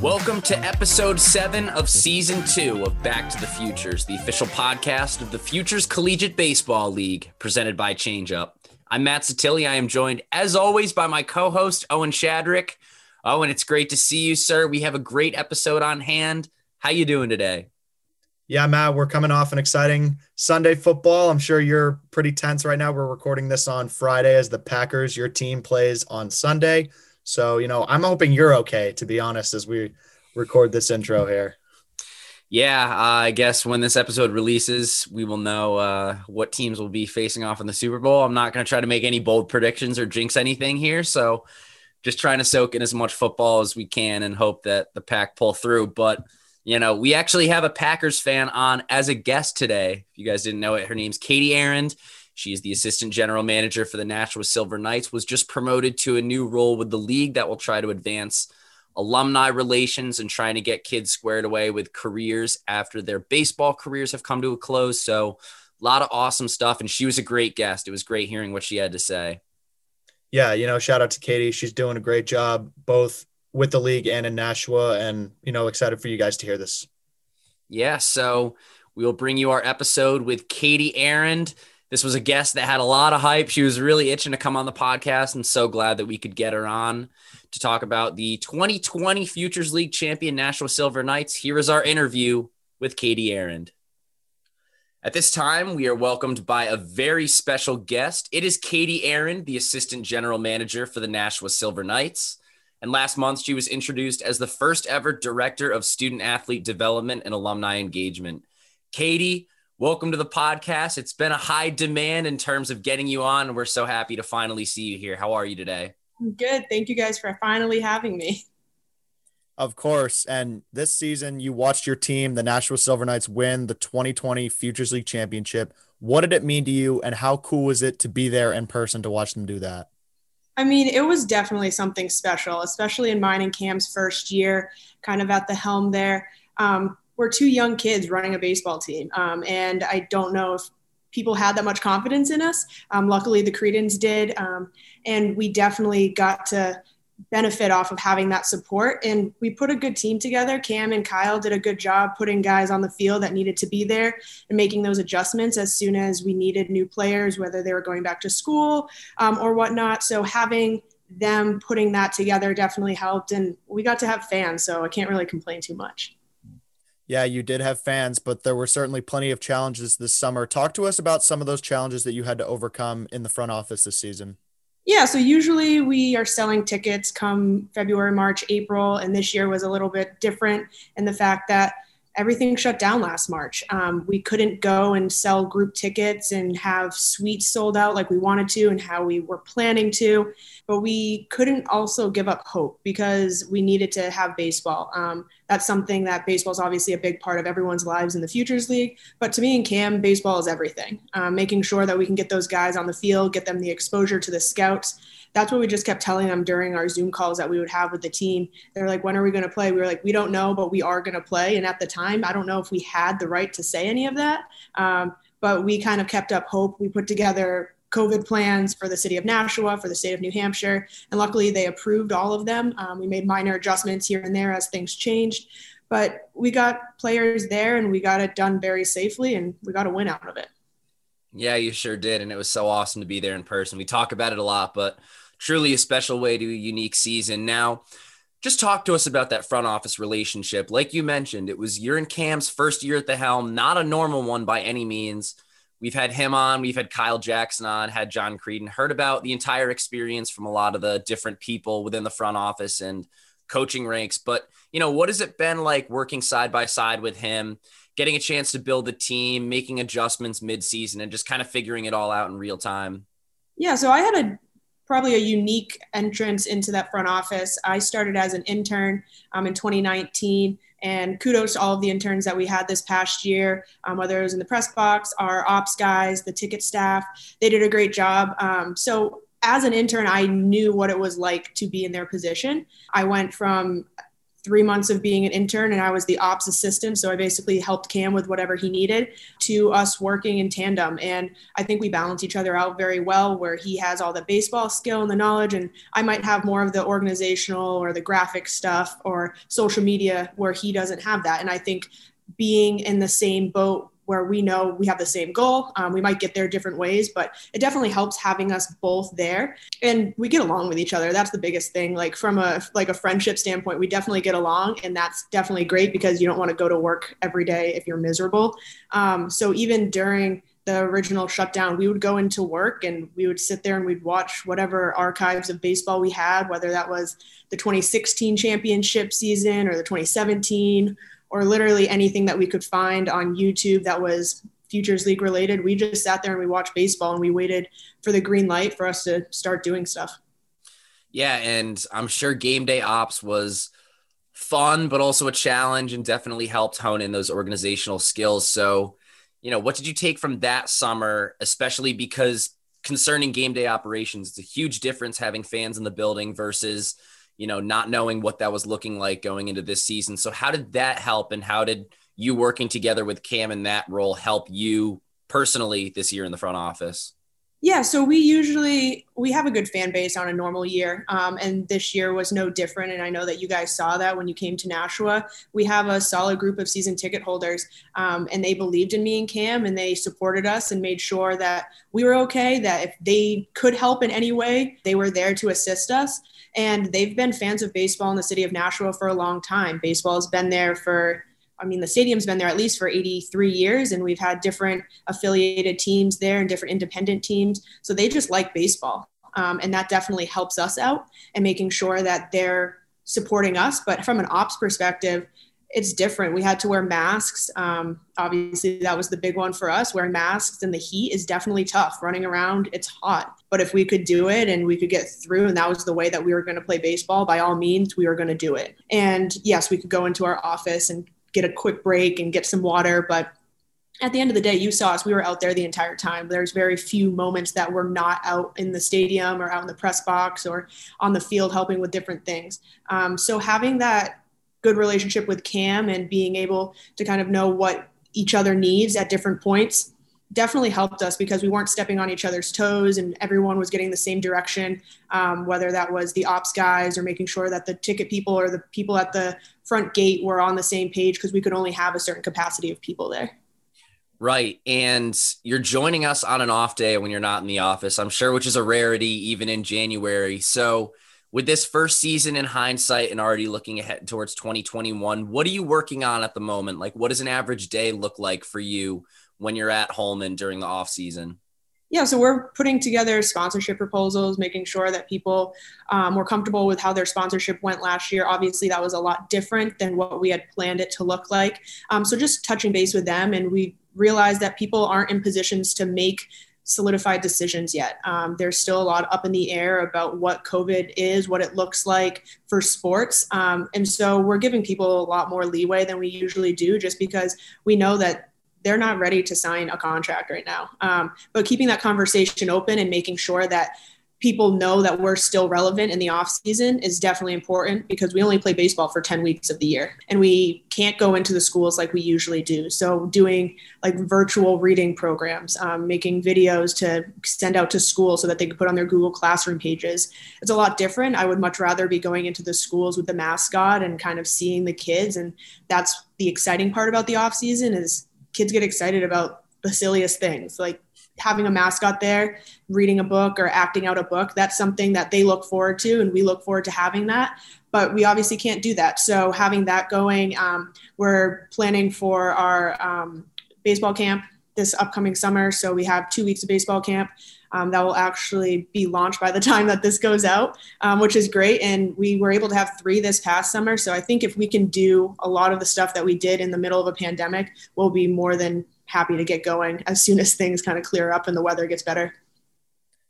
Welcome to episode seven of season two of Back to the Futures, the official podcast of the Futures Collegiate Baseball League, presented by ChangeUp. I'm Matt Satilli. I am joined, as always, by my co host, Owen Shadrick. Owen, it's great to see you, sir. We have a great episode on hand. How you doing today? Yeah, Matt, we're coming off an exciting Sunday football. I'm sure you're pretty tense right now. We're recording this on Friday as the Packers, your team plays on Sunday. So, you know, I'm hoping you're okay, to be honest, as we record this intro here. Yeah, uh, I guess when this episode releases, we will know uh, what teams will be facing off in the Super Bowl. I'm not going to try to make any bold predictions or jinx anything here. So, just trying to soak in as much football as we can and hope that the pack pull through. But, you know, we actually have a Packers fan on as a guest today. If you guys didn't know it, her name's Katie Arend. She is the assistant general manager for the Nashua Silver Knights, was just promoted to a new role with the league that will try to advance alumni relations and trying to get kids squared away with careers after their baseball careers have come to a close. So, a lot of awesome stuff. And she was a great guest. It was great hearing what she had to say. Yeah, you know, shout out to Katie. She's doing a great job both with the league and in Nashua. And, you know, excited for you guys to hear this. Yeah. So, we will bring you our episode with Katie Arend. This was a guest that had a lot of hype. She was really itching to come on the podcast and so glad that we could get her on to talk about the 2020 Futures League champion Nashua Silver Knights. Here is our interview with Katie Arend. At this time, we are welcomed by a very special guest. It is Katie Arend, the assistant general manager for the Nashua Silver Knights. And last month, she was introduced as the first ever director of student athlete development and alumni engagement. Katie, welcome to the podcast. It's been a high demand in terms of getting you on, and we're so happy to finally see you here. How are you today? good. Thank you guys for finally having me. Of course. And this season, you watched your team, the Nashua Silver Knights, win the 2020 Futures League Championship. What did it mean to you, and how cool was it to be there in person to watch them do that? I mean, it was definitely something special, especially in mine and Cam's first year, kind of at the helm there. Um, we're two young kids running a baseball team. Um, and I don't know if people had that much confidence in us. Um, luckily, the Creedons did. Um, and we definitely got to benefit off of having that support. And we put a good team together. Cam and Kyle did a good job putting guys on the field that needed to be there and making those adjustments as soon as we needed new players, whether they were going back to school um, or whatnot. So having them putting that together definitely helped. And we got to have fans. So I can't really complain too much yeah, you did have fans, but there were certainly plenty of challenges this summer. Talk to us about some of those challenges that you had to overcome in the front office this season. Yeah, so usually we are selling tickets come February, March, April, and this year was a little bit different in the fact that everything shut down last March. Um, we couldn't go and sell group tickets and have suites sold out like we wanted to and how we were planning to, but we couldn't also give up hope because we needed to have baseball. Um, that's something that baseball is obviously a big part of everyone's lives in the Futures League. But to me and Cam, baseball is everything. Um, making sure that we can get those guys on the field, get them the exposure to the scouts that's what we just kept telling them during our Zoom calls that we would have with the team. They're like, when are we going to play? We were like, we don't know, but we are going to play. And at the time, I don't know if we had the right to say any of that. Um, but we kind of kept up hope. We put together COVID plans for the city of Nashua, for the state of New Hampshire, and luckily they approved all of them. Um, we made minor adjustments here and there as things changed, but we got players there and we got it done very safely and we got a win out of it. Yeah, you sure did. And it was so awesome to be there in person. We talk about it a lot, but truly a special way to a unique season. Now, just talk to us about that front office relationship. Like you mentioned, it was your and Cam's first year at the helm, not a normal one by any means. We've had him on, we've had Kyle Jackson on, had John Creedon, heard about the entire experience from a lot of the different people within the front office and coaching ranks. But, you know, what has it been like working side by side with him, getting a chance to build the team, making adjustments mid-season, and just kind of figuring it all out in real time? Yeah, so I had a probably a unique entrance into that front office. I started as an intern um, in 2019, and kudos to all of the interns that we had this past year, um, whether it was in the press box, our ops guys, the ticket staff. They did a great job. Um, so as an intern, I knew what it was like to be in their position. I went from three months of being an intern and I was the ops assistant. So I basically helped Cam with whatever he needed to us working in tandem. And I think we balance each other out very well, where he has all the baseball skill and the knowledge, and I might have more of the organizational or the graphic stuff or social media where he doesn't have that. And I think being in the same boat where we know we have the same goal. Um, we might get there different ways, but it definitely helps having us both there, and we get along with each other. That's the biggest thing. Like from a like a friendship standpoint, we definitely get along, and that's definitely great because you don't want to go to work every day if you're miserable. Um, so even during the original shutdown, we would go into work and we would sit there and we'd watch whatever archives of baseball we had, whether that was the 2016 championship season or the 2017 or literally anything that we could find on YouTube that was Futures League related. We just sat there and we watched baseball and we waited for the green light for us to start doing stuff. Yeah, and I'm sure game day ops was fun, but also a challenge and definitely helped hone in those organizational skills. So, you know, what did you take from that summer, especially because concerning game day operations, it's a huge difference having fans in the building versus you know, not knowing what that was looking like going into this season. So how did that help and how did you working together with Cam in that role help you personally this year in the front office? Yeah, so we usually we have a good fan base on a normal year, um, and this year was no different. And I know that you guys saw that when you came to Nashua. We have a solid group of season ticket holders, um, and they believed in me and Cam, and they supported us and made sure that we were okay. That if they could help in any way, they were there to assist us. And they've been fans of baseball in the city of Nashua for a long time. Baseball has been there for, I mean, the stadium's been there at least for 83 years, and we've had different affiliated teams there and different independent teams. So they just like baseball. Um, and that definitely helps us out and making sure that they're supporting us. But from an ops perspective, it's different. We had to wear masks. Um, obviously, that was the big one for us. Wearing masks in the heat is definitely tough. Running around, it's hot. But if we could do it and we could get through, and that was the way that we were going to play baseball, by all means, we were going to do it. And yes, we could go into our office and get a quick break and get some water. But at the end of the day, you saw us. We were out there the entire time. There's very few moments that we're not out in the stadium or out in the press box or on the field helping with different things. Um, so having that good relationship with Cam and being able to kind of know what each other needs at different points definitely helped us because we weren't stepping on each other's toes and everyone was getting the same direction, um, whether that was the ops guys or making sure that the ticket people or the people at the front gate were on the same page because we could only have a certain capacity of people there. Right. And you're joining us on an off day when you're not in the office, I'm sure, which is a rarity even in January. So, with this first season in hindsight and already looking ahead towards 2021, what are you working on at the moment? Like, what does an average day look like for you when you're at Holman during the off season? Yeah, so we're putting together sponsorship proposals, making sure that people um, were comfortable with how their sponsorship went last year. Obviously, that was a lot different than what we had planned it to look like. Um, so just touching base with them, and we realized that people aren't in positions to make solidified decisions yet. Um, there's still a lot up in the air about what COVID is, what it looks like for sports. Um, and so we're giving people a lot more leeway than we usually do just because we know that they're not ready to sign a contract right now. Um, but keeping that conversation open and making sure that people know that we're still relevant in the off season is definitely important because we only play baseball for 10 weeks of the year and we can't go into the schools like we usually do. So doing like virtual reading programs um, making videos to send out to schools so that they can put on their google classroom pages it's a lot different. I would much rather be going into the schools with the mascot and kind of seeing the kids and that's the exciting part about the off season is kids get excited about the silliest things like having a mascot there, reading a book or acting out a book, that's something that they look forward to, and we look forward to having that. But we obviously can't do that. So having that going, um, we're planning for our um, baseball camp this upcoming summer. So we have two weeks of baseball camp. Um, that will actually be launched by the time that this goes out, um, which is great. And we were able to have three this past summer. So I think if we can do a lot of the stuff that we did in the middle of a pandemic, we'll be more than happy to get going as soon as things kind of clear up and the weather gets better.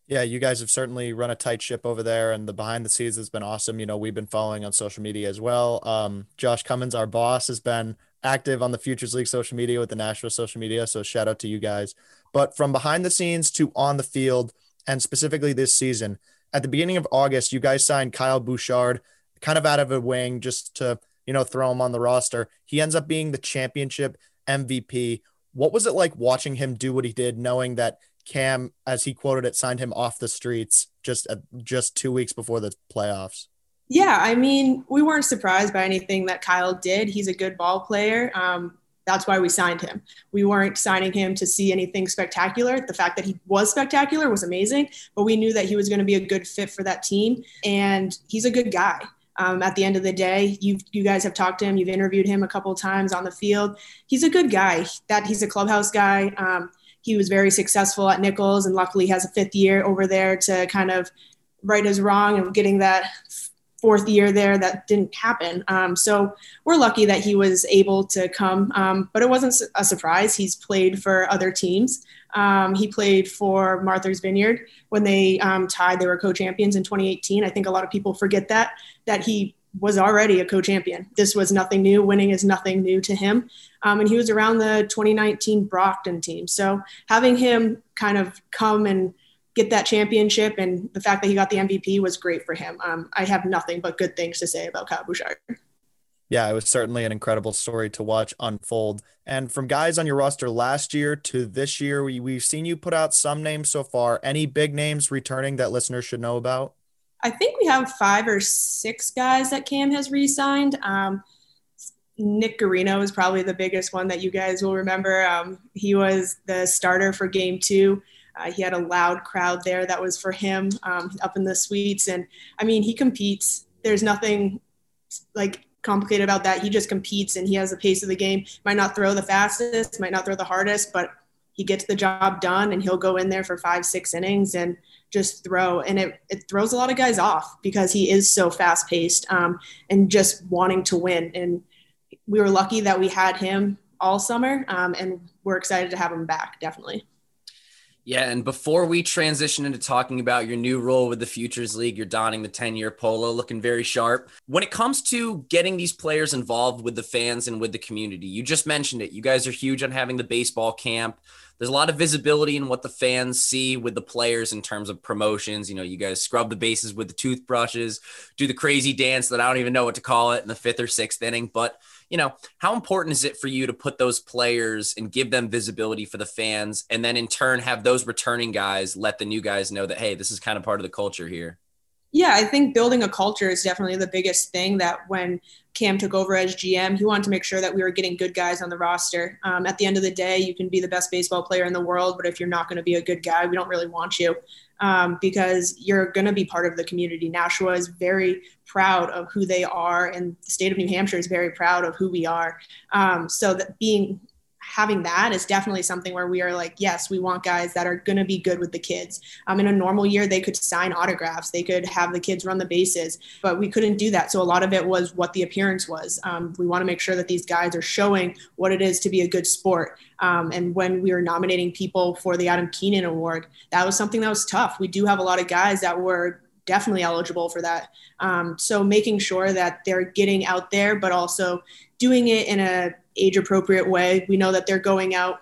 Yeah, you guys have certainly run a tight ship over there, and the behind the scenes has been awesome. You know, we've been following on social media as well. Um, Josh Cummins, our boss, has been active on the Futures League social media with the Nashua social media. So shout out to you guys. But from behind the scenes to on the field, and specifically this season, at the beginning of August, you guys signed Kyle Bouchard kind of out of a wing just to you know, throw him on the roster. He ends up being the championship MVP. What was it like watching him do what he did, knowing that Cam, as he quoted it, signed him off the streets just uh, just two weeks before the playoffs? Yeah, I mean, we weren't surprised by anything that Kyle did. He's a good ball player. Um, that's why we signed him. We weren't signing him to see anything spectacular. The fact that he was spectacular was amazing, but we knew that he was going to be a good fit for that team, and he's a good guy. Um, at the end of the day, you you guys have talked to him, you've interviewed him a couple times on the field. He's a good guy. That he's a clubhouse guy. Um, he was very successful at Nichols, and luckily has a fifth year over there to kind of right his wrong and getting that fourth year there that didn't happen. Um, so we're lucky that he was able to come, um, but it wasn't a surprise. He's played for other teams. Um, he played for Martha's Vineyard when they um, tied. They were co-champions in 2018. I think a lot of people forget that that he was already a co-champion. This was nothing new. Winning is nothing new to him. Um, and he was around the 2019 Brockton team. So having him kind of come and get that championship and the fact that he got the MVP was great for him. Um, I have nothing but good things to say about Kyle Bouchard. Yeah, it was certainly an incredible story to watch unfold. And from guys on your roster last year to this year, we, we've seen you put out some names so far. Any big names returning that listeners should know about? I think we have five or six guys that Cam has re signed. Um, Nick Garino is probably the biggest one that you guys will remember. Um, he was the starter for game two. Uh, he had a loud crowd there that was for him um, up in the suites. And I mean, he competes. There's nothing like complicated about that. He just competes and he has the pace of the game. Might not throw the fastest, might not throw the hardest, but he gets the job done and he'll go in there for five, six innings and just throw. And it, it throws a lot of guys off because he is so fast paced um, and just wanting to win. And we were lucky that we had him all summer um, and we're excited to have him back, definitely. Yeah, and before we transition into talking about your new role with the Futures League, you're donning the 10 year polo, looking very sharp. When it comes to getting these players involved with the fans and with the community, you just mentioned it. You guys are huge on having the baseball camp. There's a lot of visibility in what the fans see with the players in terms of promotions. You know, you guys scrub the bases with the toothbrushes, do the crazy dance that I don't even know what to call it in the fifth or sixth inning. But you know, how important is it for you to put those players and give them visibility for the fans and then in turn have those returning guys let the new guys know that, hey, this is kind of part of the culture here? Yeah, I think building a culture is definitely the biggest thing that when Cam took over as GM, he wanted to make sure that we were getting good guys on the roster. Um, at the end of the day, you can be the best baseball player in the world, but if you're not going to be a good guy, we don't really want you um, because you're going to be part of the community. Nashua is very proud of who they are, and the state of New Hampshire is very proud of who we are. Um, so that being having that is definitely something where we are like, yes, we want guys that are going to be good with the kids. Um, in a normal year, they could sign autographs, they could have the kids run the bases, but we couldn't do that. So a lot of it was what the appearance was. Um, we want to make sure that these guys are showing what it is to be a good sport. Um, and when we were nominating people for the Adam Keenan Award, that was something that was tough. We do have a lot of guys that were definitely eligible for that. Um, so making sure that they're getting out there, but also doing it in a age appropriate way. We know that they're going out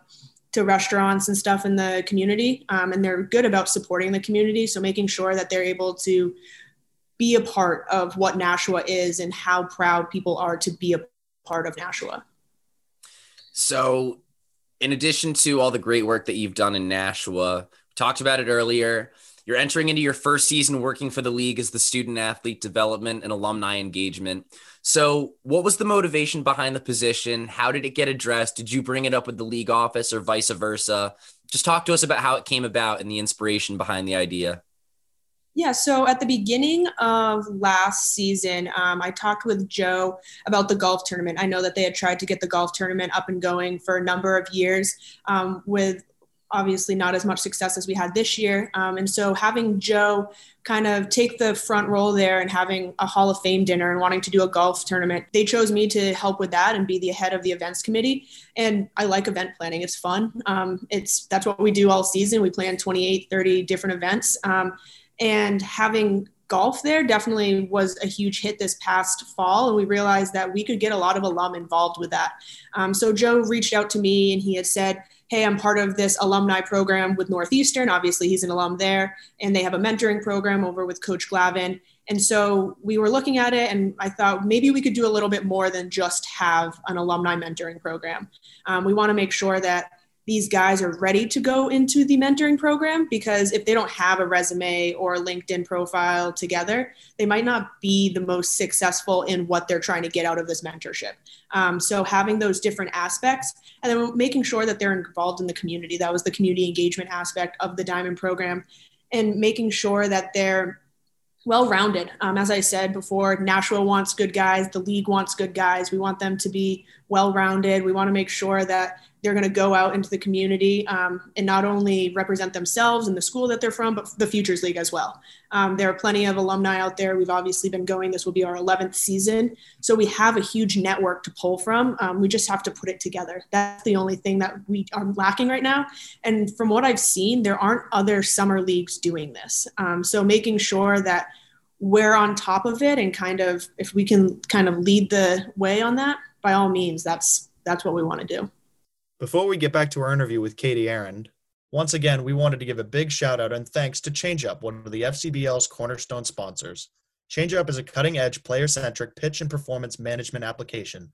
to restaurants and stuff in the community, um, and they're good about supporting the community. So making sure that they're able to be a part of what Nashua is and how proud people are to be a part of Nashua. So, in addition to all the great work that you've done in Nashua, talked about it earlier. You're entering into your first season working for the league as the student athlete development and alumni engagement. So, what was the motivation behind the position? How did it get addressed? Did you bring it up with the league office or vice versa? Just talk to us about how it came about and the inspiration behind the idea. Yeah, so at the beginning of last season, um, I talked with Joe about the golf tournament. I know that they had tried to get the golf tournament up and going for a number of years um, with obviously not as much success as we had this year. Um, and so having Joe kind of take the front role there and having a Hall of Fame dinner and wanting to do a golf tournament, they chose me to help with that and be the head of the events committee. And I like event planning. It's fun. Um, it's that's what we do all season. We plan 28, 30 different events. Um, and having golf there definitely was a huge hit this past fall and we realized that we could get a lot of alum involved with that um, so joe reached out to me and he had said hey, I'm part of this alumni program with Northeastern. Obviously, he's an alum there, and they have a mentoring program over with Coach Glavine. And so we were looking at it, and I thought maybe we could do a little bit more than just have an alumni mentoring program. Um, we want to make sure that these guys are ready to go into the mentoring program because if they don't have a resume or a LinkedIn profile together, they might not be the most successful in what they're trying to get out of this mentorship. Um, so having those different aspects and then making sure that they're involved in the community. That was the community engagement aspect of the Diamond program and making sure that they're well rounded. Um, as I said before, Nashua wants good guys, the league wants good guys. We want them to be well rounded. We want to make sure that they're going to go out into the community um, and not only represent themselves and the school that they're from, but the Futures League as well. Um, there are plenty of alumni out there. We've obviously been going, this will be our 11th season. So we have a huge network to pull from. Um, we just have to put it together. That's the only thing that we are lacking right now. And from what I've seen, there aren't other summer leagues doing this. Um, so making sure that we're on top of it and kind of, if we can kind of lead the way on that, by all means, that's, that's what we want to do. Before we get back to our interview with Katie Arend, once again, we wanted to give a big shout out and thanks to ChangeUp, one of the FCBL's cornerstone sponsors. ChangeUp is a cutting edge, player centric pitch and performance management application.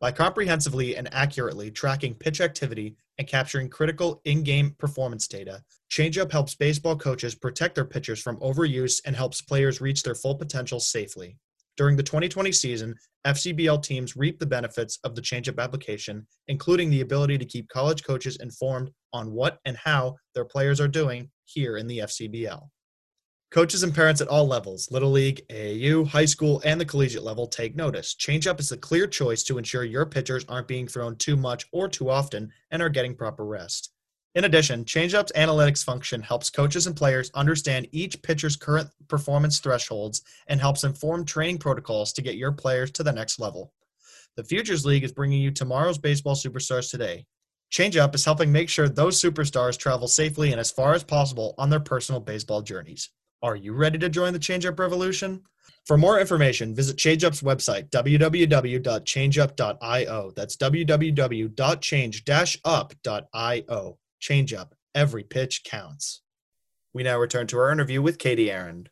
By comprehensively and accurately tracking pitch activity and capturing critical in game performance data, ChangeUp helps baseball coaches protect their pitchers from overuse and helps players reach their full potential safely. During the 2020 season, FCBL teams reap the benefits of the changeup application, including the ability to keep college coaches informed on what and how their players are doing here in the FCBL. Coaches and parents at all levels, Little League, AAU, high school, and the collegiate level, take notice. Changeup is the clear choice to ensure your pitchers aren't being thrown too much or too often and are getting proper rest. In addition, ChangeUp's analytics function helps coaches and players understand each pitcher's current performance thresholds and helps inform training protocols to get your players to the next level. The Futures League is bringing you tomorrow's baseball superstars today. ChangeUp is helping make sure those superstars travel safely and as far as possible on their personal baseball journeys. Are you ready to join the ChangeUp revolution? For more information, visit ChangeUp's website, www.changeup.io. That's www.change-up.io changeup. Every pitch counts. We now return to our interview with Katie Arend.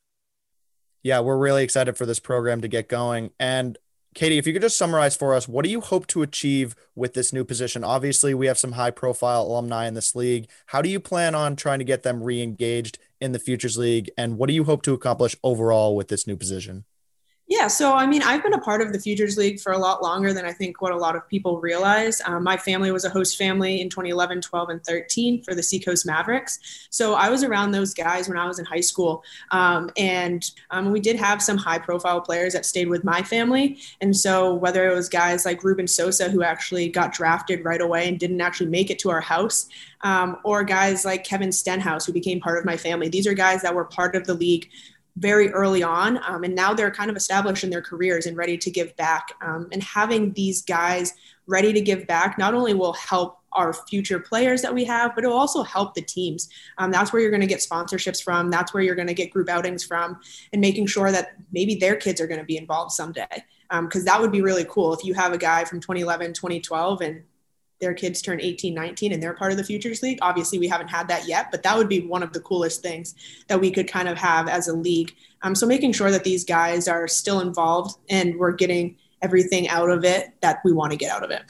Yeah, we're really excited for this program to get going. And Katie, if you could just summarize for us, what do you hope to achieve with this new position? Obviously, we have some high profile alumni in this league. How do you plan on trying to get them re engaged in the Futures League? And what do you hope to accomplish overall with this new position? Yeah, so I mean, I've been a part of the Futures League for a lot longer than I think what a lot of people realize. Um, my family was a host family in 2011, 12, and 13 for the Seacoast Mavericks. So I was around those guys when I was in high school. Um, and um, we did have some high profile players that stayed with my family. And so whether it was guys like Ruben Sosa, who actually got drafted right away and didn't actually make it to our house, um, or guys like Kevin Stenhouse, who became part of my family, these are guys that were part of the league very early on um, and now they're kind of established in their careers and ready to give back. Um, and having these guys ready to give back not only will help our future players that we have but it'll also help the teams. Um, that's where you're going to get sponsorships from. That's where you're going to get group outings from and making sure that maybe their kids are going to be involved someday. Because um, that would be really cool if you have a guy from 2011 2012 and their kids turn 18, 19, and they're part of the Futures League. Obviously, we haven't had that yet, but that would be one of the coolest things that we could kind of have as a league. Um, so making sure that these guys are still involved and we're getting everything out of it that we want to get out of it.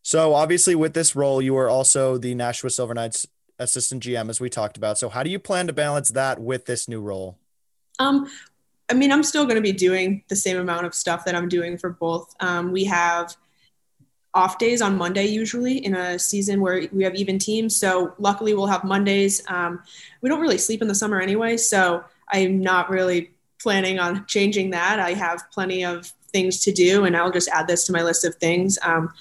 So obviously, with this role, you are also the Nashua Silver Knights assistant GM, as we talked about. So how do you plan to balance that with this new role? Um, I mean, I'm still going to be doing the same amount of stuff that I'm doing for both. Um, we have off days on Monday usually in a season where we have even teams. So luckily we'll have Mondays. Um, we don't really sleep in the summer anyway, so I'm not really planning on changing that. I have plenty of things to do, and I'll just add this to my list of things. Um,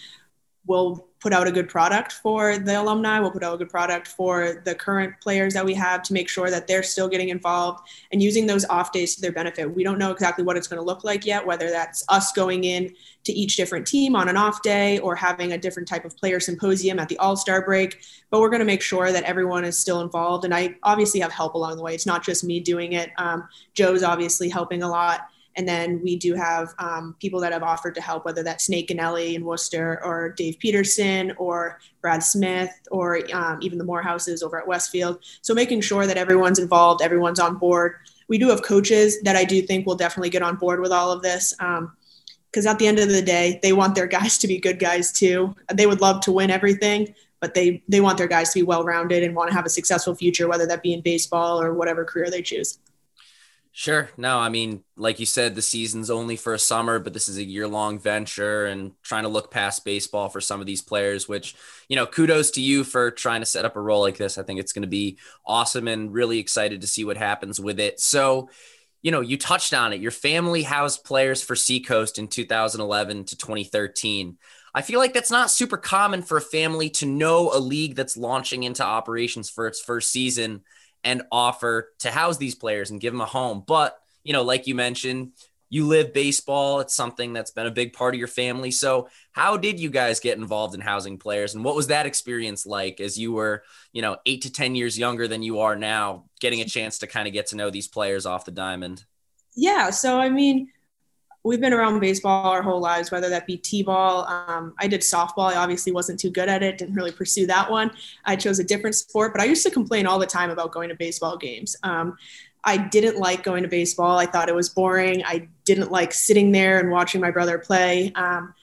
we'll put out a good product for the alumni. We'll put out a good product for the current players that we have to make sure that they're still getting involved and using those off days to their benefit. We don't know exactly what it's going to look like yet, whether that's us going in to each different team on an off day or having a different type of player symposium at the All Star break. But we're going to make sure that everyone is still involved. And I obviously have help along the way. It's not just me doing it. Um, Joe's obviously helping a lot. And then we do have um, people that have offered to help, whether that's Nate Ganelli in Worcester or Dave Peterson or Brad Smith or um, even the Morehouses over at Westfield. So making sure that everyone's involved, everyone's on board. we do have coaches that I do think will definitely get on board with all of this. because um, at the end of the day, they want their guys to be good guys too. They would love to win everything, but they they want their guys to be well rounded and want to have a successful future, whether that be in baseball or whatever career they choose. Sure. No, I mean, like you said, the season's only for a summer, but this is a year long venture and trying to look past baseball for some of these players, which, you know, kudos to you for trying to set up a role like this. I think it's going to be awesome and really excited to see what happens with it. So, you know, you touched on it. Your family housed players for Seacoast in 2011 to 2013. I feel like that's not super common for a family to know a league that's launching into operations for its first season and offer to house these players and give them a home. But, you know, like you mentioned, you live baseball. It's something that's been a big part of your family. So, how did you guys get involved in housing players and what was that experience like as you were, you know, 8 to 10 years younger than you are now, getting a chance to kind of get to know these players off the diamond? Yeah, so I mean, we've been around baseball our whole lives, whether that be t-ball. Um, I did softball. I obviously wasn't too good at it. Didn't really pursue that one. I chose a different sport, but I used to complain all the time about going to baseball games. Um, I didn't like going to baseball. I thought it was boring. I didn't like sitting there and watching my brother play. Um,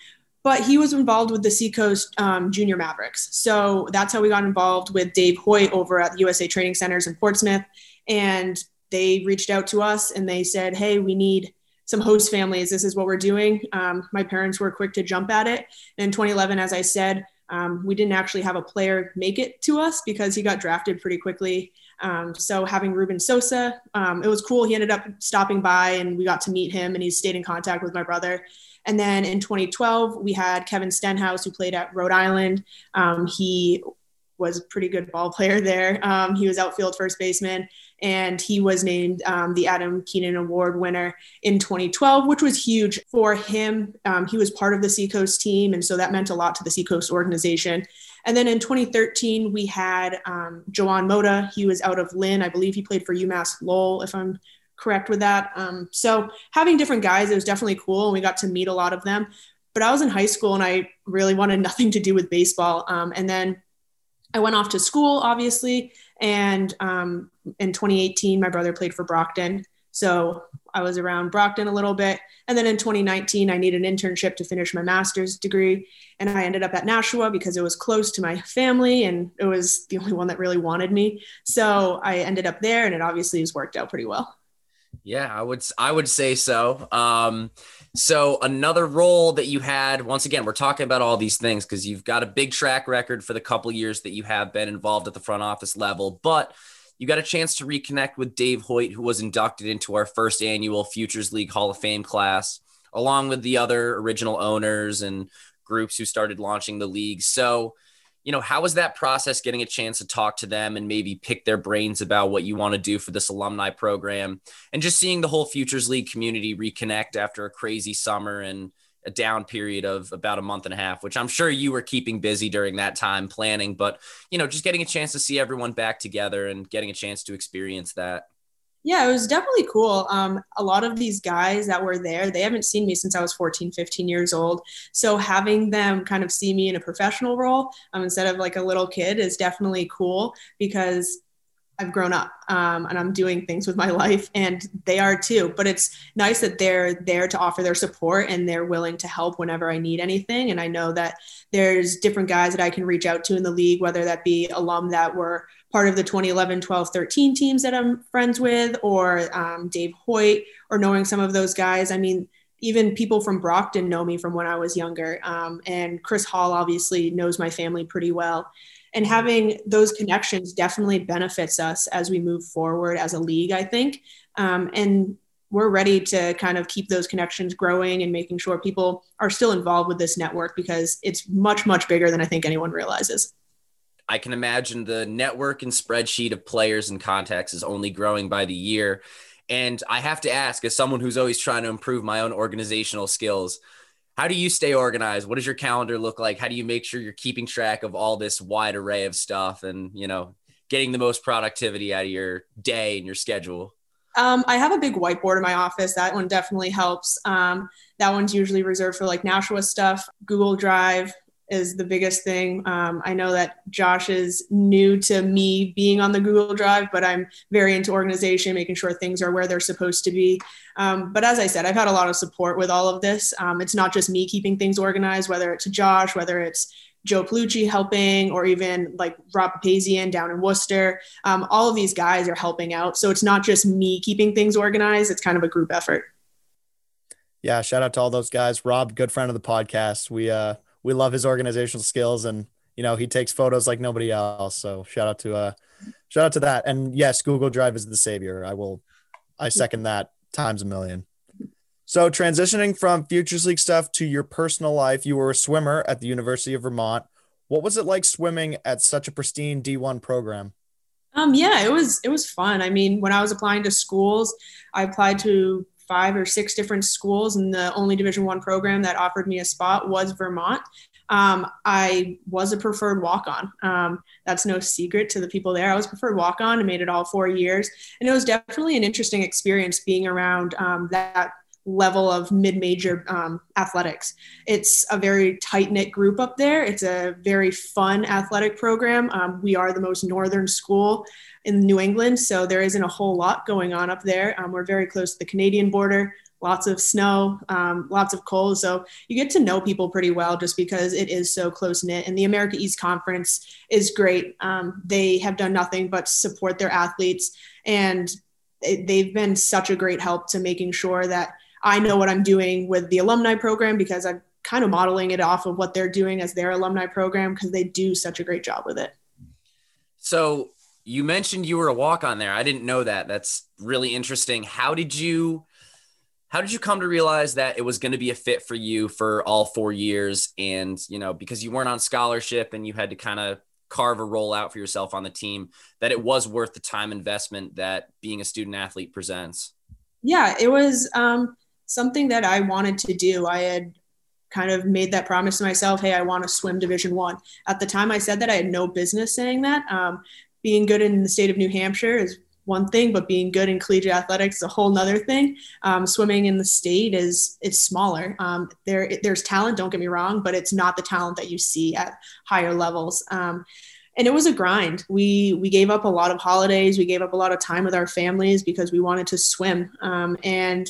but he was involved with the Seacoast um, Junior Mavericks. So that's how we got involved with Dave Hoyt over at the USA Training Centers in Portsmouth. And they reached out to us and they said, hey, we need some host families. This is what we're doing. Um, my parents were quick to jump at it. And in 2011, as I said, um, we didn't actually have a player make it to us because he got drafted pretty quickly. Um, so having Ruben Sosa, um, it was cool. He ended up stopping by and we got to meet him and he stayed in contact with my brother. And then in 2012, we had Kevin Stenhouse, who played at Rhode Island. Um, he was a pretty good ball player there. Um, he was outfield first baseman and he was named um, the Adam Keenan Award winner in 2012, which was huge for him. Um, he was part of the Seacoast team, and so that meant a lot to the Seacoast organization. And then in 2013, we had um, Joan Mota. He was out of Lynn. I believe he played for UMass Lowell, if I'm correct with that. Um, so having different guys, it was definitely cool, and we got to meet a lot of them. But I was in high school, and I really wanted nothing to do with baseball. Um, and then I went off to school, obviously, and um, in 2018, my brother played for Brockton. So I was around Brockton a little bit. And then in 2019, I needed an internship to finish my master's degree. And I ended up at Nashua because it was close to my family and it was the only one that really wanted me. So I ended up there and it obviously has worked out pretty well. Yeah, I would I would say so. Um, so another role that you had, once again, we're talking about all these things because you've got a big track record for the couple years that you have been involved at the front office level, but you got a chance to reconnect with Dave Hoyt, who was inducted into our first annual Futures League Hall of Fame class, along with the other original owners and groups who started launching the league. So you know, how was that process getting a chance to talk to them and maybe pick their brains about what you want to do for this alumni program and just seeing the whole Futures League community reconnect after a crazy summer and a down period of about a month and a half, which I'm sure you were keeping busy during that time planning, but you know, just getting a chance to see everyone back together and getting a chance to experience that. Yeah, it was definitely cool. Um, a lot of these guys that were there, they haven't seen me since I was 14, 15 years old. So having them kind of see me in a professional role um, instead of like a little kid is definitely cool because I've grown up um, and I'm doing things with my life, and they are too. But it's nice that they're there to offer their support and they're willing to help whenever I need anything. And I know that there's different guys that I can reach out to in the league, whether that be alum that were part of the 2011, 12, 13 teams that I'm friends with, or um, Dave Hoyt, or knowing some of those guys. I mean, even people from Brockton know me from when I was younger. Um, and Chris Hall obviously knows my family pretty well. And having those connections definitely benefits us as we move forward as a league, I think. Um, and we're ready to kind of keep those connections growing and making sure people are still involved with this network because it's much, much bigger than I think anyone realizes. I can imagine the network and spreadsheet of players and contacts is only growing by the year. And I have to ask, as someone who's always trying to improve my own organizational skills, how do you stay organized? What does your calendar look like? How do you make sure you're keeping track of all this wide array of stuff and, you know, getting the most productivity out of your day and your schedule? Um, I have a big whiteboard in my office. That one definitely helps. Um, that one's usually reserved for like Nashua stuff, Google Drive, is the biggest thing. Um, I know that Josh is new to me being on the Google Drive, but I'm very into organization, making sure things are where they're supposed to be. Um, but as I said, I've had a lot of support with all of this. Um, it's not just me keeping things organized, whether it's Josh, whether it's Joe Palucci helping, or even like Rob Papazian down in Worcester. Um, all of these guys are helping out. So it's not just me keeping things organized, it's kind of a group effort. Yeah, shout out to all those guys. Rob, good friend of the podcast. We uh we love his organizational skills and you know, he takes photos like nobody else. So shout out to uh shout out to that. And yes, Google Drive is the savior. I will I second that times a million. So transitioning from Futures League stuff to your personal life, you were a swimmer at the University of Vermont. What was it like swimming at such a pristine D1 program? Um, yeah, it was it was fun. I mean, when I was applying to schools, I applied to five or six different schools, and the only Division One program that offered me a spot was Vermont. Um, I was a preferred walk on. Um, that's no secret to the people there. I was preferred walk on and made it all four years. And it was definitely an interesting experience being around um, that level of mid-major um, athletics. It's a very tight-knit group up there. It's a very fun athletic program. Um, we are the most northern school in New England, so there isn't a whole lot going on up there. Um, we're very close to the Canadian border. Lots of snow, um, lots of cold. So you get to know people pretty well just because it is so close knit. And the America East Conference is great. Um, they have done nothing but support their athletes, and they've been such a great help to making sure that I know what I'm doing with the alumni program because I'm kind of modeling it off of what they're doing as their alumni program because they do such a great job with it. So you mentioned you were a walk on there. I didn't know that. That's really interesting. How did you how did you come to realize that it was going to be a fit for you for all 4 years and, you know, because you weren't on scholarship and you had to kind of carve a role out for yourself on the team that it was worth the time investment that being a student athlete presents? Yeah, it was um something that I wanted to do. I had kind of made that promise to myself hey i want to swim division one at the time i said that i had no business saying that um, being good in the state of new hampshire is one thing but being good in collegiate athletics is a whole nother thing. Um, swimming in the state is it's smaller. Um, there there's talent don't get me wrong but it's not the talent that you see at higher levels. Um, and it was a grind. We we gave up a lot of holidays. We gave up a lot of time with our families because we wanted to swim. Um, and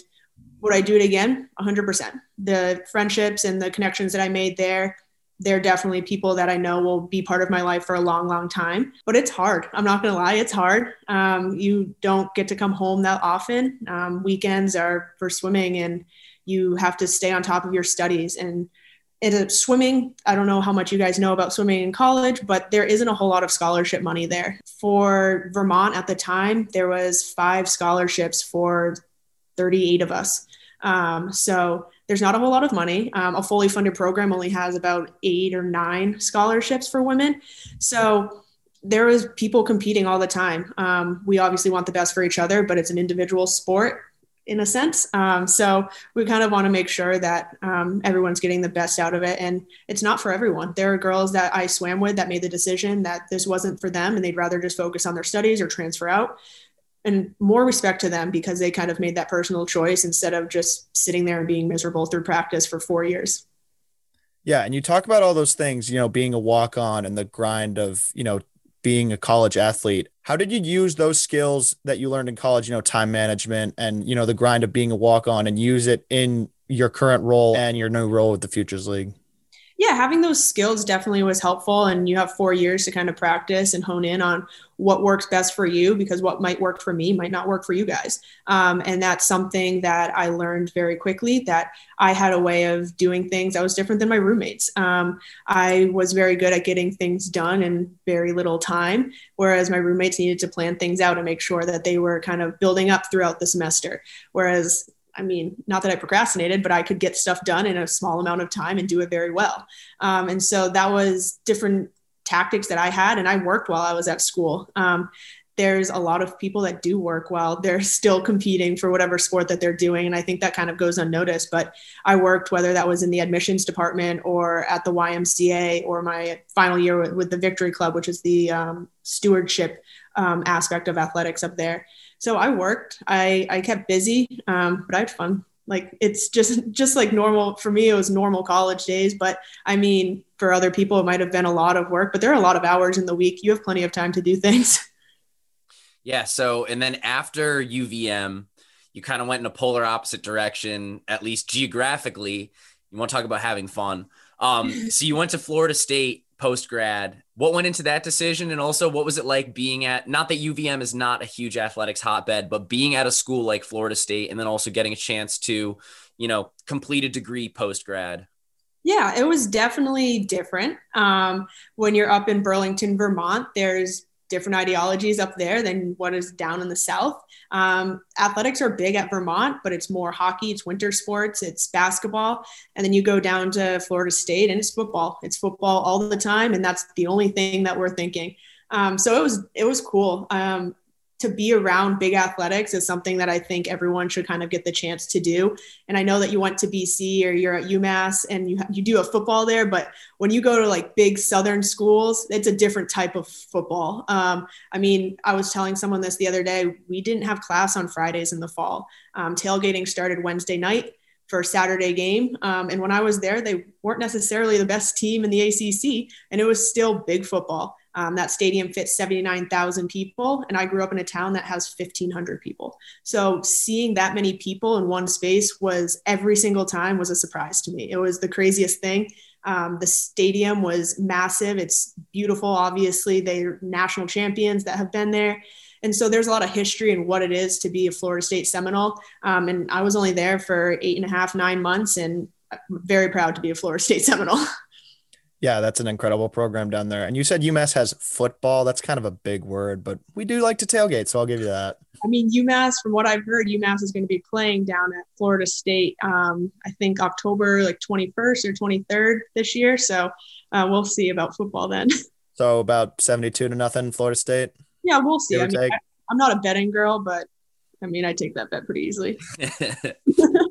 would I do it again? 100%. The friendships and the connections that I made there, they're definitely people that I know will be part of my life for a long, long time. But it's hard. I'm not going to lie, it's hard. Um, you don't get to come home that often. Um, weekends are for swimming, and you have to stay on top of your studies. And it, swimming, I don't know how much you guys know about swimming in college, but there isn't a whole lot of scholarship money there. For Vermont at the time, there was five scholarships for 38 of us. Um, so there's not a whole lot of money. Um, a fully funded program only has about eight or nine scholarships for women. So there is people competing all the time. Um, we obviously want the best for each other, but it's an individual sport in a sense. Um, so we kind of want to make sure that um, everyone's getting the best out of it. And it's not for everyone. There are girls that I swam with that made the decision that this wasn't for them and they'd rather just focus on their studies or transfer out and more respect to them because they kind of made that personal choice instead of just sitting there and being miserable through practice for four years. Yeah. And you talk about all those things, you know, being a walk on and the grind of, you know, being a college athlete. How did you use those skills that you learned in college, you know, time management and, you know, the grind of being a walk on and use it in your current role and your new role with the Futures League? Yeah, having those skills definitely was helpful. And you have four years to kind of practice and hone in on what works best for you because what might work for me might not work for you guys. Um, and that's something that I learned very quickly that I had a way of doing things that was different than my roommates. Um, I was very good at getting things done in very little time, whereas my roommates needed to plan things out and make sure that they were kind of building up throughout the semester. Whereas I mean, not that I procrastinated, but I could get stuff done in a small amount of time and do it very well. Um, and so that was different tactics that I had, and I worked while I was at school. Um, there's a lot of people that do work while they're still competing for whatever sport that they're doing. And I think that kind of goes unnoticed. But I worked, whether that was in the admissions department or at the YMCA or my final year with, with the Victory Club, which is the um, stewardship um, aspect of athletics up there so I worked. I I kept busy, um, but I had fun like it's just just like normal for me it was normal college days but i mean for other people it might have been a lot of work but there are a lot of hours in the week you have plenty of time to do things yeah so and then after uvm you kind of went in a polar opposite direction at least geographically you want to talk about having fun um so you went to florida state post grad. What went into that decision? And also, what was it like being at, not that UVM is not a huge athletics hotbed, but being at a school like Florida State and then also getting a chance to, you know, complete a degree post grad? Yeah, it was definitely different. Um, when you're up in Burlington, Vermont, there's different ideologies up there than what is down in the South. Um, athletics are big at Vermont, but it's more hockey, it's winter sports, it's basketball. And then you go down to Florida State and it's football. It's football all the time. And that's the only thing that we're thinking. Um, so it was, it was cool. Um, to be around big athletics is something that I think everyone should kind of get the chance to do. And I know that you went to BC or you're at UMass and you you do a football there, but when you go to like big Southern schools, it's a different type of football. Um, I mean, I was telling someone this the other day. We didn't have class on Fridays in the fall. Um, tailgating started Wednesday night for Saturday game. Um, and when I was there, they weren't necessarily the best team in the ACC, and it was still big football. Um, that stadium fits 79,000 people, and I grew up in a town that has 1,500 people. So seeing that many people in one space was every single time was a surprise to me. It was the craziest thing. Um, the stadium was massive. It's beautiful. Obviously, they're national champions that have been there. And so there's a lot of history in what it is to be a Florida State Seminole. Um, and I was only there for eight and a half, nine months, and I'm very proud to be a Florida State Seminole. Yeah, that's an incredible program down there. And you said UMass has football. That's kind of a big word, but we do like to tailgate, so I'll give you that. I mean, UMass, from what I've heard, UMass is going to be playing down at Florida State. Um, I think October like 21st or 23rd this year. So uh, we'll see about football then. So about 72 to nothing, Florida State. Yeah, we'll see. I mean, I, I'm not a betting girl, but I mean, I take that bet pretty easily.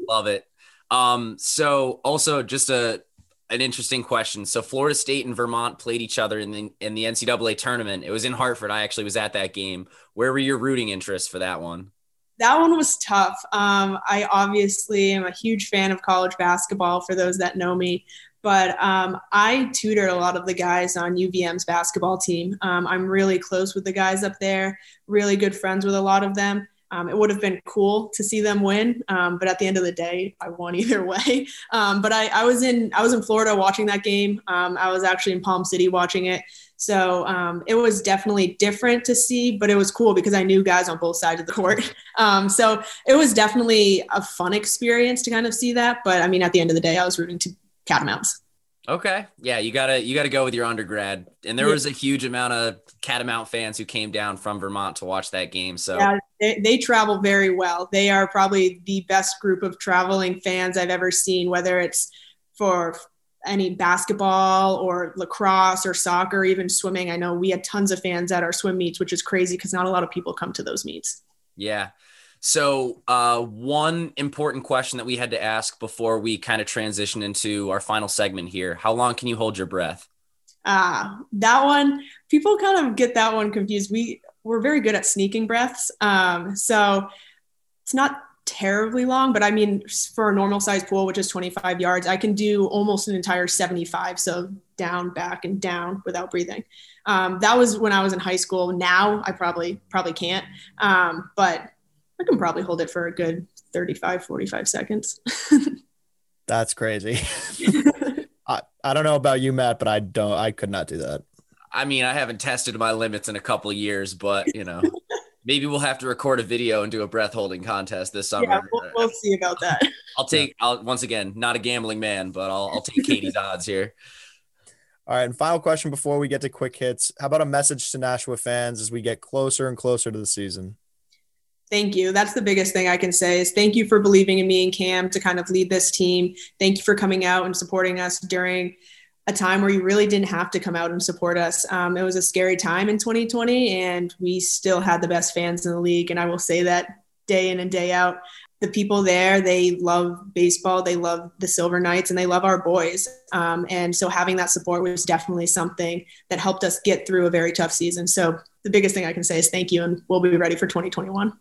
Love it. Um, so also just a an interesting question. So Florida State and Vermont played each other in the in the NCAA tournament. It was in Hartford. I actually was at that game. Where were your rooting interests for that one? That one was tough. Um, I obviously am a huge fan of college basketball. For those that know me, but um, I tutored a lot of the guys on UVM's basketball team. Um, I'm really close with the guys up there. Really good friends with a lot of them. Um, it would have been cool to see them win, um, but at the end of the day, I won either way. Um, but I, I, was in I was in Florida watching that game. Um, I was actually in Palm City watching it, so um, it was definitely different to see. But it was cool because I knew guys on both sides of the court. Um, so it was definitely a fun experience to kind of see that. But I mean, at the end of the day, I was rooting to Catamounts. Okay. Yeah, you gotta you gotta go with your undergrad. And there yeah. was a huge amount of Catamount fans who came down from Vermont to watch that game. So yeah, they, they travel very well. They are probably the best group of traveling fans I've ever seen, whether it's for any basketball or lacrosse or soccer, even swimming. I know we had tons of fans at our swim meets, which is crazy because not a lot of people come to those meets. Yeah. So, uh, one important question that we had to ask before we kind of transition into our final segment here How long can you hold your breath? Ah, uh, that one, people kind of get that one confused. We, we're very good at sneaking breaths. Um, so, it's not terribly long, but I mean, for a normal size pool, which is 25 yards, I can do almost an entire 75. So, down, back, and down without breathing. Um, that was when I was in high school. Now I probably probably can't. Um, but I can probably hold it for a good 35, 45 seconds. That's crazy. I, I don't know about you, Matt, but I don't, I could not do that. I mean, I haven't tested my limits in a couple years, but you know, maybe we'll have to record a video and do a breath holding contest this summer. Yeah, we'll, we'll see about that. I'll take, I'll once again, not a gambling man, but I'll, I'll take Katie's odds here. All right. And final question before we get to quick hits. How about a message to Nashua fans as we get closer and closer to the season? Thank you. That's the biggest thing I can say is thank you for believing in me and Cam to kind of lead this team. Thank you for coming out and supporting us during a time where you really didn't have to come out and support us. Um, it was a scary time in 2020, and we still had the best fans in the league. And I will say that day in and day out. The people there, they love baseball, they love the Silver Knights, and they love our boys. Um, and so having that support was definitely something that helped us get through a very tough season. So the biggest thing I can say is thank you, and we'll be ready for 2021.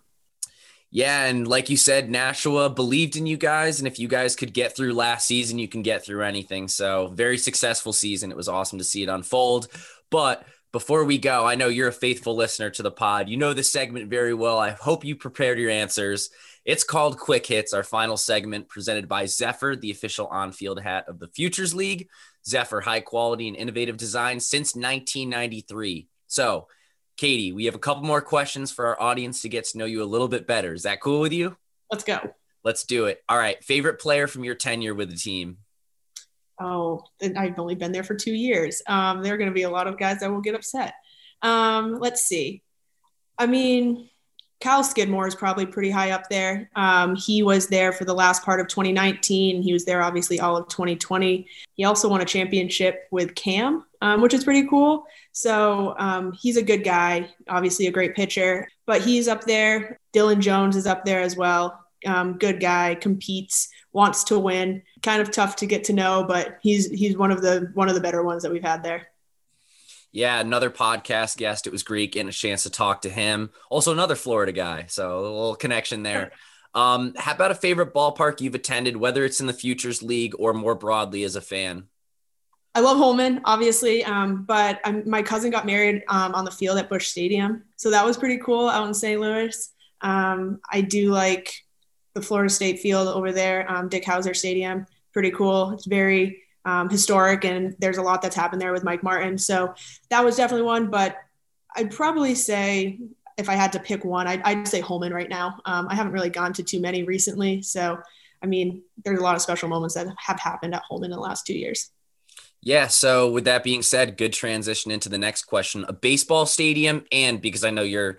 Yeah, and like you said, Nashua believed in you guys, and if you guys could get through last season, you can get through anything. So, very successful season. It was awesome to see it unfold. But before we go, I know you're a faithful listener to the pod. You know this segment very well. I hope you prepared your answers. It's called Quick Hits, our final segment presented by Zephyr, the official on field hat of the Futures League. Zephyr, high quality and innovative design since 1993. So, Katie, we have a couple more questions for our audience to get to know you a little bit better. Is that cool with you? Let's go. Let's do it. All right. Favorite player from your tenure with the team? Oh, I've only been there for two years. Um, there are going to be a lot of guys that will get upset. Um, let's see. I mean, Kyle Skidmore is probably pretty high up there. Um, he was there for the last part of 2019. He was there obviously all of 2020. He also won a championship with Cam, um, which is pretty cool. So um, he's a good guy, obviously a great pitcher, but he's up there. Dylan Jones is up there as well. Um, good guy, competes, wants to win. Kind of tough to get to know, but he's he's one of the one of the better ones that we've had there. Yeah, another podcast guest. It was Greek, and a chance to talk to him. Also, another Florida guy. So a little connection there. Um, how about a favorite ballpark you've attended, whether it's in the Futures League or more broadly as a fan? I love Holman, obviously, um, but I'm, my cousin got married um, on the field at Busch Stadium, so that was pretty cool out in St. Louis. Um, I do like the Florida State field over there, um, Dick Howser Stadium, pretty cool. It's very um, historic, and there's a lot that's happened there with Mike Martin. So that was definitely one. But I'd probably say if I had to pick one, I'd, I'd say Holman right now. Um, I haven't really gone to too many recently, so I mean, there's a lot of special moments that have happened at Holman in the last two years. Yeah. So, with that being said, good transition into the next question: a baseball stadium, and because I know your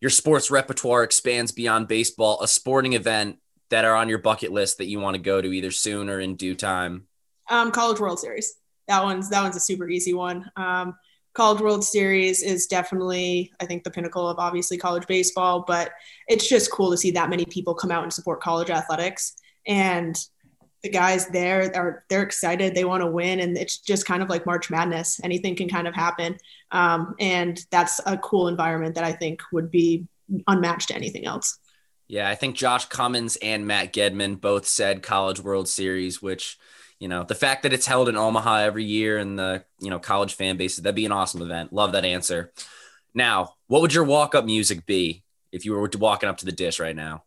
your sports repertoire expands beyond baseball, a sporting event that are on your bucket list that you want to go to either soon or in due time. Um, College World Series. That one's that one's a super easy one. Um, College World Series is definitely, I think, the pinnacle of obviously college baseball, but it's just cool to see that many people come out and support college athletics. And the guys there are they're excited, they want to win, and it's just kind of like March Madness. Anything can kind of happen, um, and that's a cool environment that I think would be unmatched to anything else. Yeah, I think Josh Cummins and Matt Gedman both said College World Series, which you know, the fact that it's held in Omaha every year and the, you know, college fan bases, that'd be an awesome event. Love that answer. Now, what would your walk up music be if you were walking up to the dish right now?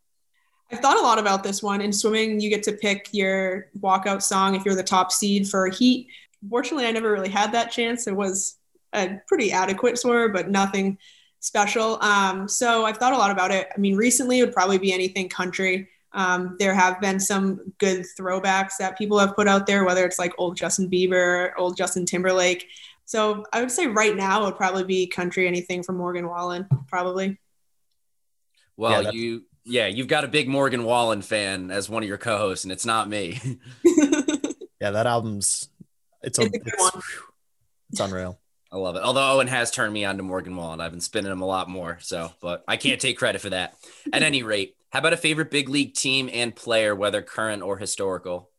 I've thought a lot about this one. In swimming, you get to pick your walkout song if you're the top seed for a heat. Fortunately, I never really had that chance. It was a pretty adequate swimmer, but nothing special. Um, so I've thought a lot about it. I mean, recently it would probably be anything country. Um, there have been some good throwbacks that people have put out there, whether it's like old Justin Bieber, old Justin Timberlake. So I would say right now it would probably be country, anything from Morgan Wallen, probably. Well, yeah, you, yeah, you've got a big Morgan Wallen fan as one of your co-hosts, and it's not me. yeah, that album's it's, it's, a, it's, it's unreal. I love it. Although Owen has turned me on to Morgan Wallen, I've been spinning him a lot more. So, but I can't take credit for that. At any rate, how about a favorite big league team and player, whether current or historical?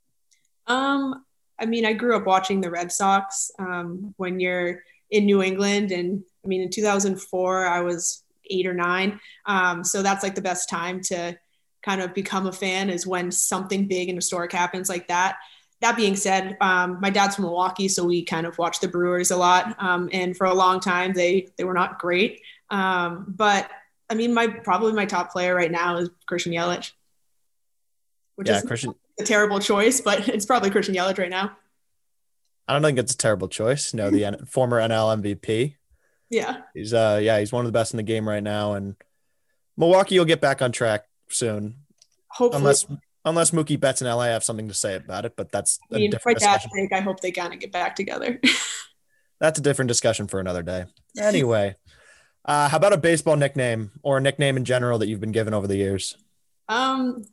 Um, I mean, I grew up watching the Red Sox. Um, when you're in New England, and I mean, in 2004, I was eight or nine. Um, so that's like the best time to kind of become a fan is when something big and historic happens like that. That being said, um, my dad's from Milwaukee, so we kind of watch the Brewers a lot. Um, and for a long time, they they were not great. Um, but I mean, my probably my top player right now is Christian Yelich, which yeah, is Christian a terrible choice, but it's probably Christian Yelich right now. I don't think it's a terrible choice. No, the former NL MVP. Yeah. He's uh yeah, he's one of the best in the game right now and Milwaukee will get back on track soon. Hopefully. Unless unless Mookie Betts and LA have something to say about it, but that's I mean, for dad's sake, I hope they kind of get back together. that's a different discussion for another day. Anyway, uh, how about a baseball nickname or a nickname in general that you've been given over the years? Um,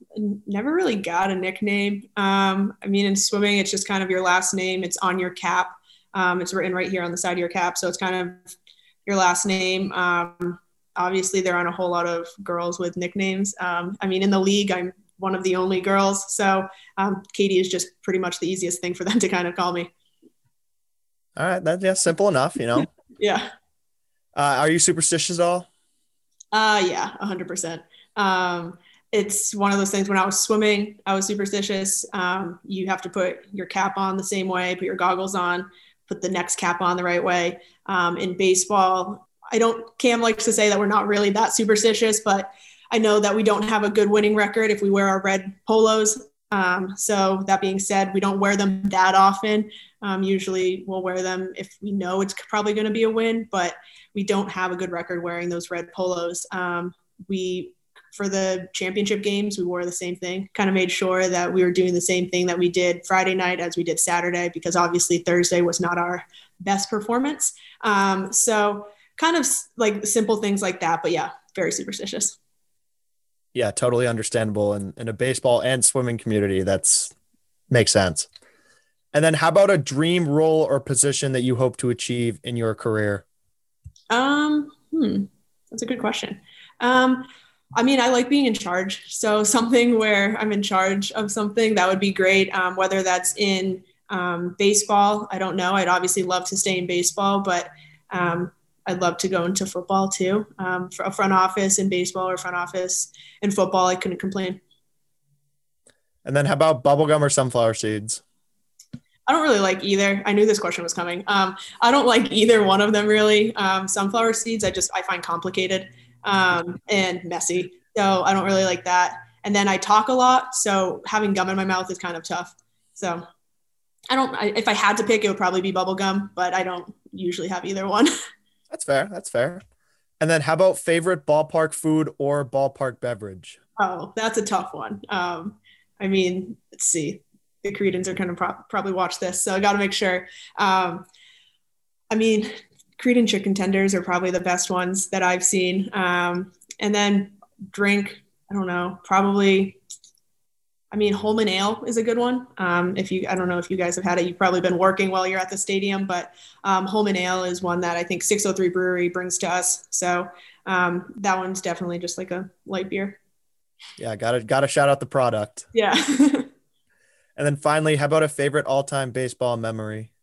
never really got a nickname. Um, I mean, in swimming, it's just kind of your last name. It's on your cap. Um, it's written right here on the side of your cap, so it's kind of your last name. Um, obviously, there aren't a whole lot of girls with nicknames. Um, I mean, in the league, I'm one of the only girls, so um, Katie is just pretty much the easiest thing for them to kind of call me. All right, that's yeah, simple enough, you know. yeah. Uh, are you superstitious at all? Uh, yeah, 100%. Um, it's one of those things when I was swimming, I was superstitious. Um, you have to put your cap on the same way, put your goggles on, put the next cap on the right way. Um, in baseball, I don't, Cam likes to say that we're not really that superstitious, but I know that we don't have a good winning record if we wear our red polos. Um, so that being said, we don't wear them that often. Um, usually we'll wear them if we know it's probably going to be a win, but we don't have a good record wearing those red polos. Um, we for the championship games, we wore the same thing. Kind of made sure that we were doing the same thing that we did Friday night as we did Saturday, because obviously Thursday was not our best performance. Um, so kind of like simple things like that. But yeah, very superstitious. Yeah, totally understandable. And in a baseball and swimming community, that's makes sense. And then how about a dream role or position that you hope to achieve in your career? Um, hmm, that's a good question. Um, I mean, I like being in charge. So something where I'm in charge of something that would be great. Um, whether that's in um, baseball, I don't know. I'd obviously love to stay in baseball, but um, I'd love to go into football too. Um, for a front office in baseball or front office in football, I couldn't complain. And then how about bubblegum or sunflower seeds? I don't really like either. I knew this question was coming. Um, I don't like either one of them really. Um, sunflower seeds, I just I find complicated um, and messy. So I don't really like that. And then I talk a lot, so having gum in my mouth is kind of tough. So I don't. I, if I had to pick, it would probably be bubble gum, but I don't usually have either one. That's fair. That's fair. And then how about favorite ballpark food or ballpark beverage? Oh, that's a tough one. Um, I mean, let's see. The Creedons are going to pro- probably watch this, so I got to make sure. Um, I mean, Creedon chicken tenders are probably the best ones that I've seen. Um, and then drink, I don't know, probably. I mean, Holman Ale is a good one. Um, if you, I don't know if you guys have had it. You've probably been working while you're at the stadium, but um, Holman Ale is one that I think 603 Brewery brings to us. So um, that one's definitely just like a light beer. Yeah, got to got to shout out the product. Yeah. and then finally, how about a favorite all-time baseball memory?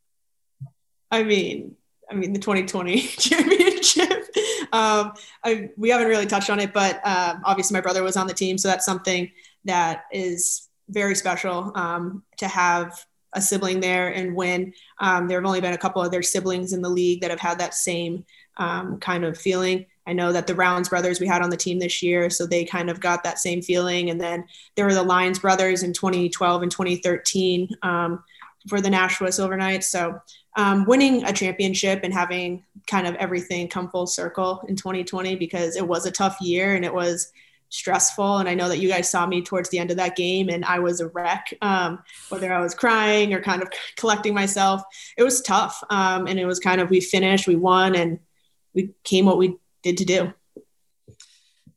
I mean, I mean, the 2020 championship. Um, I, we haven't really touched on it, but uh, obviously my brother was on the team, so that's something that is very special um, to have a sibling there and win. Um, there have only been a couple of their siblings in the league that have had that same um, kind of feeling. I know that the Rounds brothers we had on the team this year, so they kind of got that same feeling. And then there were the Lyons brothers in 2012 and 2013 um, for the Nashua Silver Knights. So um, winning a championship and having kind of everything come full circle in 2020 because it was a tough year and it was stressful. And I know that you guys saw me towards the end of that game and I was a wreck, um, whether I was crying or kind of collecting myself. It was tough. Um, and it was kind of, we finished, we won, and we came what we did to do.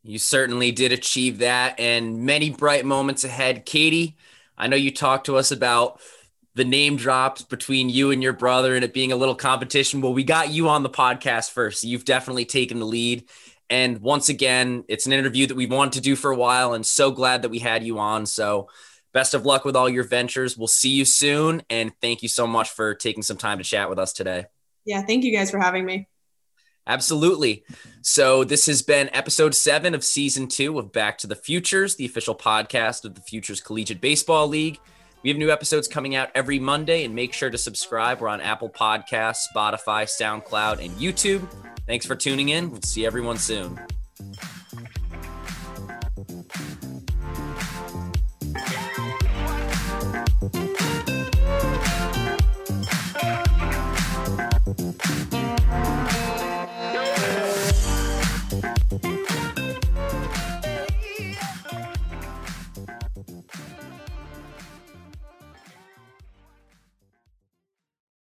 You certainly did achieve that and many bright moments ahead. Katie, I know you talked to us about the name drops between you and your brother and it being a little competition. Well, we got you on the podcast first. So you've definitely taken the lead. And once again, it's an interview that we've wanted to do for a while and so glad that we had you on. So best of luck with all your ventures. We'll see you soon. And thank you so much for taking some time to chat with us today. Yeah, thank you guys for having me. Absolutely. So, this has been episode seven of season two of Back to the Futures, the official podcast of the Futures Collegiate Baseball League. We have new episodes coming out every Monday, and make sure to subscribe. We're on Apple Podcasts, Spotify, SoundCloud, and YouTube. Thanks for tuning in. We'll see everyone soon.